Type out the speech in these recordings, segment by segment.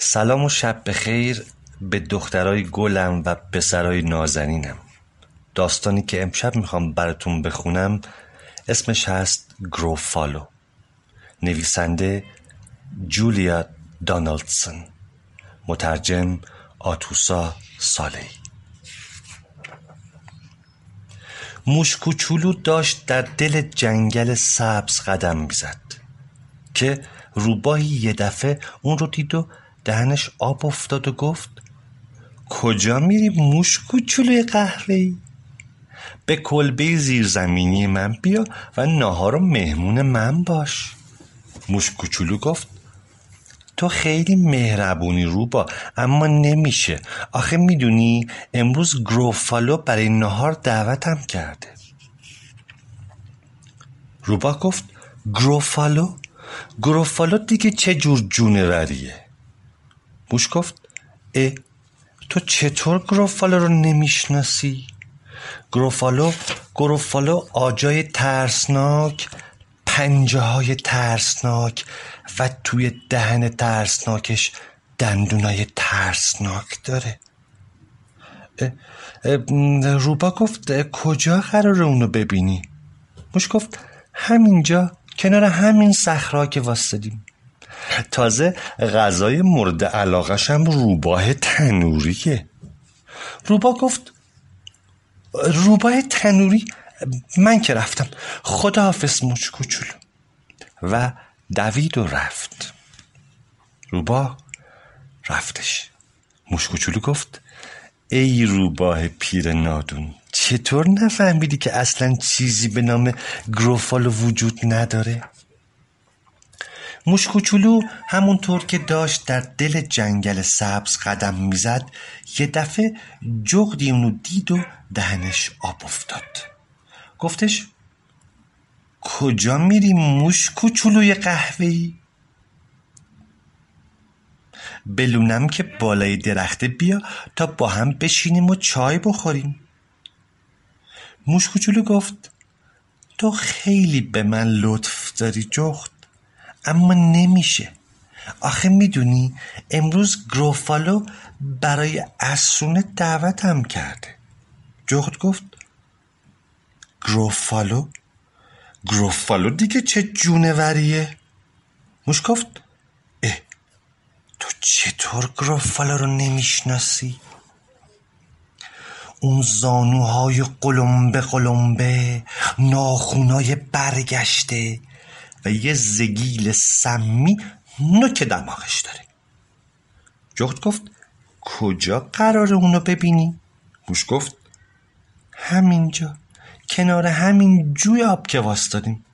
سلام و شب بخیر. به دخترای گلم و پسرای نازنینم. داستانی که امشب می‌خوام براتون بخونم اسمش هست گروفالو نویسنده جولیا دانالدسون مترجم آتوسا سالی موش کوچولو داشت در دل جنگل سبز قدم می‌زد که روباهی یه دفعه اون رو دید و دهنش آب افتاد و گفت کجا میری موش کوچولوی قهوه‌ای؟ به کلبه زیرزمینی من بیا و ناهار مهمون من باش. موش کوچولو گفت تو خیلی مهربونی روبا اما نمیشه. آخه می‌دونی امروز گروفالو برای ناهار دعوتم کرده. روبا گفت گروفالو؟ گروفالو دیگه چه جور جونوریه؟ موش گفت اه تو چطور گروفالو رو نمی‌شناسی؟ گروفالو گروفالو آجای ترسناک پنجه های ترسناک و توی دهن ترسناکش دندونای ترسناک داره روبا گفت کجا قرار اونو ببینی؟ موش گفت همینجا کنار همین صخرا که واسدیم تازه غذای مورد علاقشم روباه تنوریه. روبا گفت روباه تنوری؟ من که رفتم. خداحافظ موچ کوچولو. و دوید و رفت. روباه رفتش. موش کوچولو گفت ای روباه پیر نادون چطور نفهمیدی که اصلا چیزی به نام گروفالو وجود نداره؟ موش کوچولو همونطور که داشت در دل جنگل سبز قدم می‌زد یه دفعه جغدی اونو دید و دهنش آب افتاد. گفتش کجا میری موش کوچولوی قهوه‌ای؟ بلونم که بالای درخته بیا تا با هم بشینیم و چای بخوریم. موش کوچولو گفت تو خیلی به من لطف داری جغد. اما نمیشه. آخه می‌دونی امروز گروفالو برای اسونه دعوتم کرده. جغد گفت گروفالو؟ گروفالو دیگه چه جونوریه؟ موش گفت اه تو چطور گروفالو رو نمی‌شناسی؟ اون زانوهای قلمبه قلمبه ناخونای برگشته و یه زگیل سمی نوک دماغش داره. جغد گفت کجا قرار اونو ببینی؟ موش گفت همینجا کنار همین جوی آب که واستادیم.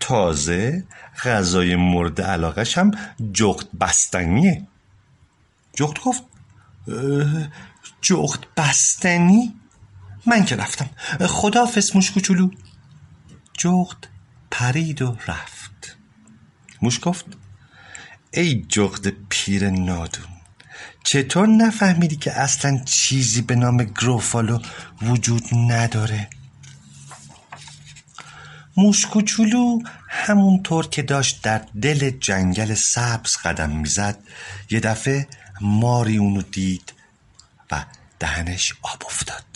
تازه غذای مورد علاقش هم جغد بستنیه. جغد گفت جغد بستنی؟ من که رفتم. خدا موش کوچولو. جغد پرید و رفت. موش گفت ای جغد پیر نادون چطور نفهمیدی که اصلا چیزی به نام گروفالو وجود نداره؟ موش کوچولو همونطور که داشت در دل جنگل سبز قدم می‌زد یه دفعه ماری اونو دید و دهنش آب افتاد.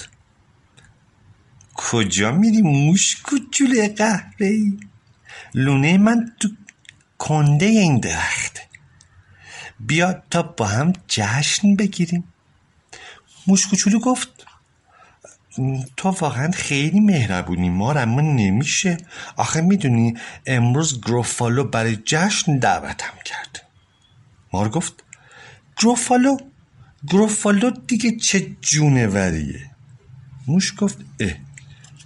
کجا میری موش کوچولوی قهوه ای لونه من تو کنده این درخت. بیا تا با هم جشن بگیریم. موش کوچولو گفت تو واقعا خیلی مهربونی مار اما نمیشه. آخه می‌دونی امروز گروفالو برای جشن دعوتم کرد. مار گفت گروفالو؟ گروفالو دیگه چه جونوریه؟ موش گفت اه.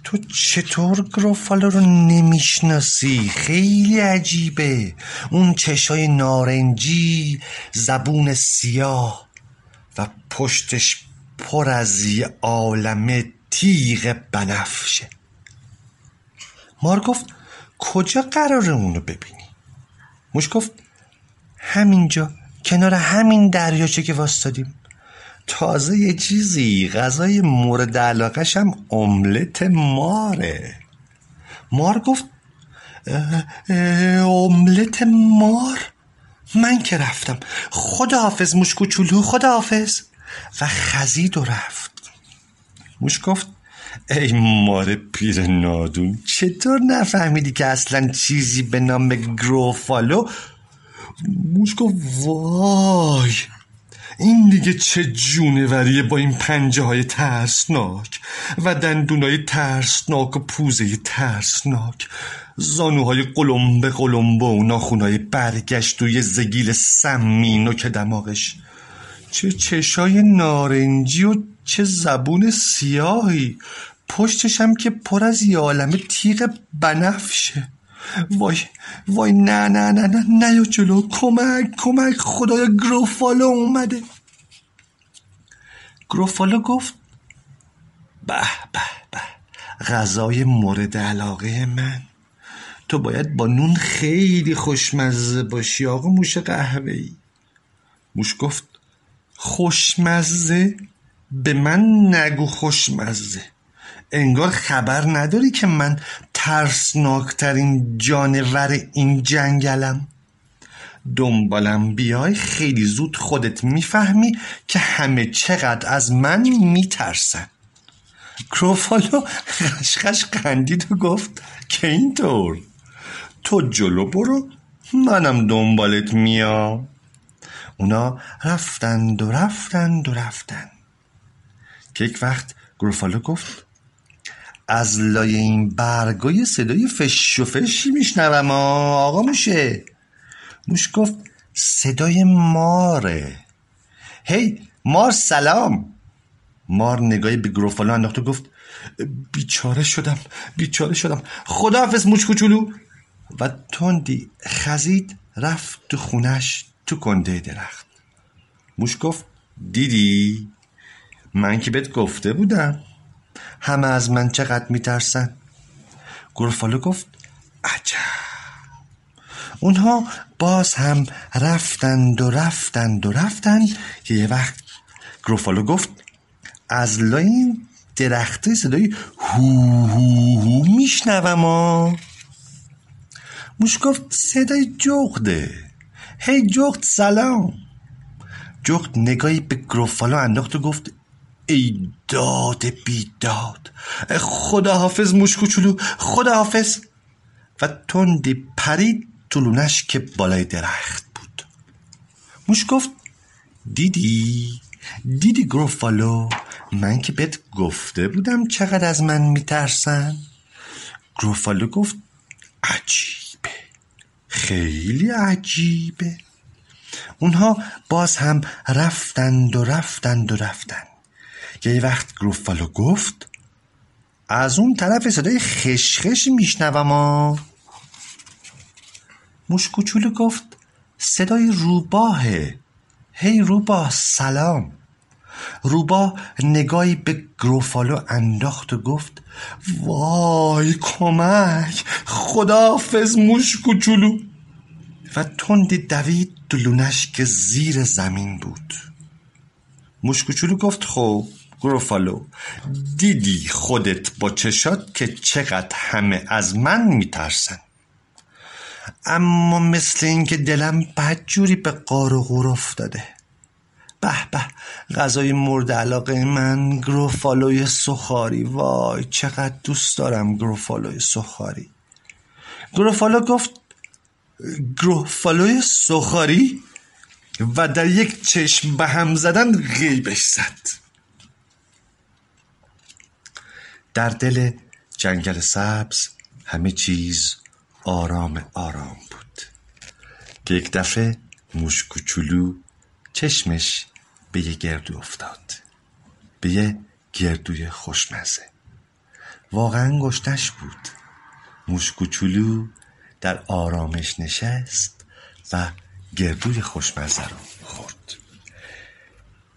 تو چطور گروفالو رو نمی‌شناسی؟ خیلی عجیبه. اون چشای نارنجی زبون سیاه و پشتش پر از یه عالم تیغ بنفشه. مار گفت کجا قراره اونو ببینی؟ موش گفت همینجا کنار همین دریاچه که واستادیم تازه یه چیزی غذای مورد علاقش هم املت ماره. مار گفت املت مار؟ من که رفتم. خداحافظ موش کوچولو خداحافظ. و خزید و رفت. موش گفت ای مار پیر نادون چطور نفهمیدی که اصلا چیزی به نام گروفالو؟ موش گفت وای! این دیگه چه جونوریه با این پنجه های ترسناک و دندونای ترسناک و پوزه ترسناک. زانوهای قلمبه قلمبه و ناخونهای برگشت و یه زگیل سمین و که دماغش. چه چشای نارنجی و چه زبون سیاهی. پشتش هم که پر از یه عالم تیغ بنفشه. وای وای نه نه نه نه نه یا جلو. کمک کمک خدای گروفالو اومده. گروفالو گفت به به به غذای مورد علاقه من. تو باید با نون خیلی خوشمزه باشی آقا موش قهوه ای موش گفت خوشمزه؟ به من نگو خوشمزه. انگار خبر نداری که من ترسناکترین جانور این جنگلم. دنبالم بیای خیلی زود خودت می‌فهمی که همه چقدر از من میترسن. کروفالو خشخش قندید و گفت که اینطور؟ تو جلو برو منم دنبالت میام. اونا رفتند و رفتند و رفتند. که یک وقت گروفالو گفت از لای این برگای صدای فش و فشی میشنوم؟ آقا موشه. موش گفت صدای ماره. هی مار سلام. مار نگاهی به گروفالو انداخت و گفت بیچاره شدم بیچاره شدم. خداحافظ موش کوچولو. و تندی خزید رفت تو خونش تو کنده درخت. موش گفت دیدی؟ من که بهت گفته بودم. همه از من چقدر میترسن؟ گروفالو گفت عجب. اونها باز هم رفتند و رفتند و رفتند که یه وقت گروفالو گفت از لای این درخته صدای هو هو هو میشنوم ها. موش گفت صدای جغده هی جغد سلام. جغد نگاهی به گروفالو انداخت و گفت ای داد بیداد. خداحافظ موش کوچولو خداحافظ. و تندی پرید طولونش که بالای درخت بود. موش گفت دیدی؟ دیدی گروفالو؟ من که بهت گفته بودم چقدر از من میترسن. گروفالو گفت عجیبه. خیلی عجیبه. اونها باز هم رفتند و رفتند و رفتند. یه وقت گروفالو گفت از اون طرف صدای خشخش میشنوم ها موش کوچولو گفت صدای روباهه هی روباه سلام. روبا نگاهی به گروفالو انداخت و گفت وای کمک خدافز موش کوچولو. و تندی دوید دلونش که زیر زمین بود. موش کوچولو گفت خب گروفالو دیدی خودت با چشات که چقدر همه از من میترسن. اما مثل اینکه دلم بدجوری به قار و غور افتاده. به به غذای مورد علاقه من گروفالوی سخاری. وای چقدر دوست دارم گروفالوی سخاری. گروفالو گفت گروفالوی سخاری؟ و در یک چشم به هم زدن غیبش زد. در دل جنگل سبز همه چیز آرام آرام بود. که یک دفعه موش کوچولو چشمش به یه گردو افتاد به یه گردوی خوشمزه. واقعا گشتش بود. موش کوچولو در آرامش نشست و گردوی خوشمزه رو خورد.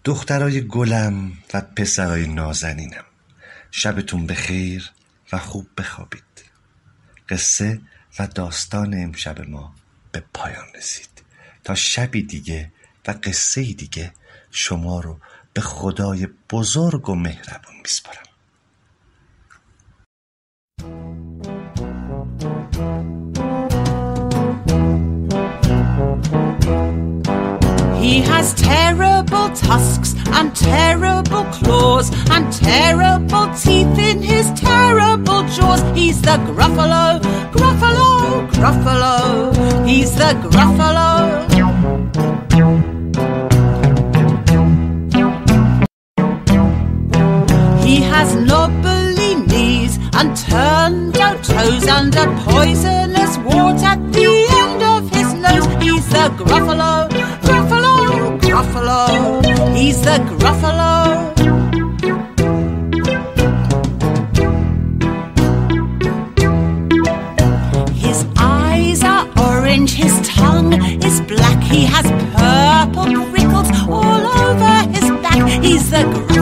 دخترای گلم و پسرای نازنینم. شبتون بخیر و خوب بخوابید. قصه و داستان امشب ما به پایان رسید. تا شبی دیگه و قصه دیگه شما رو به خدای بزرگ و مهربون میسپارم. He has terrible tusks and terrible claws. And terrible teeth in his terrible jaws. He's the Gruffalo, Gruffalo, Gruffalo. He's the Gruffalo. He has knobbly knees and turned out toes and a poisonous wart at the end of his nose. He's the Gruffalo. decorate.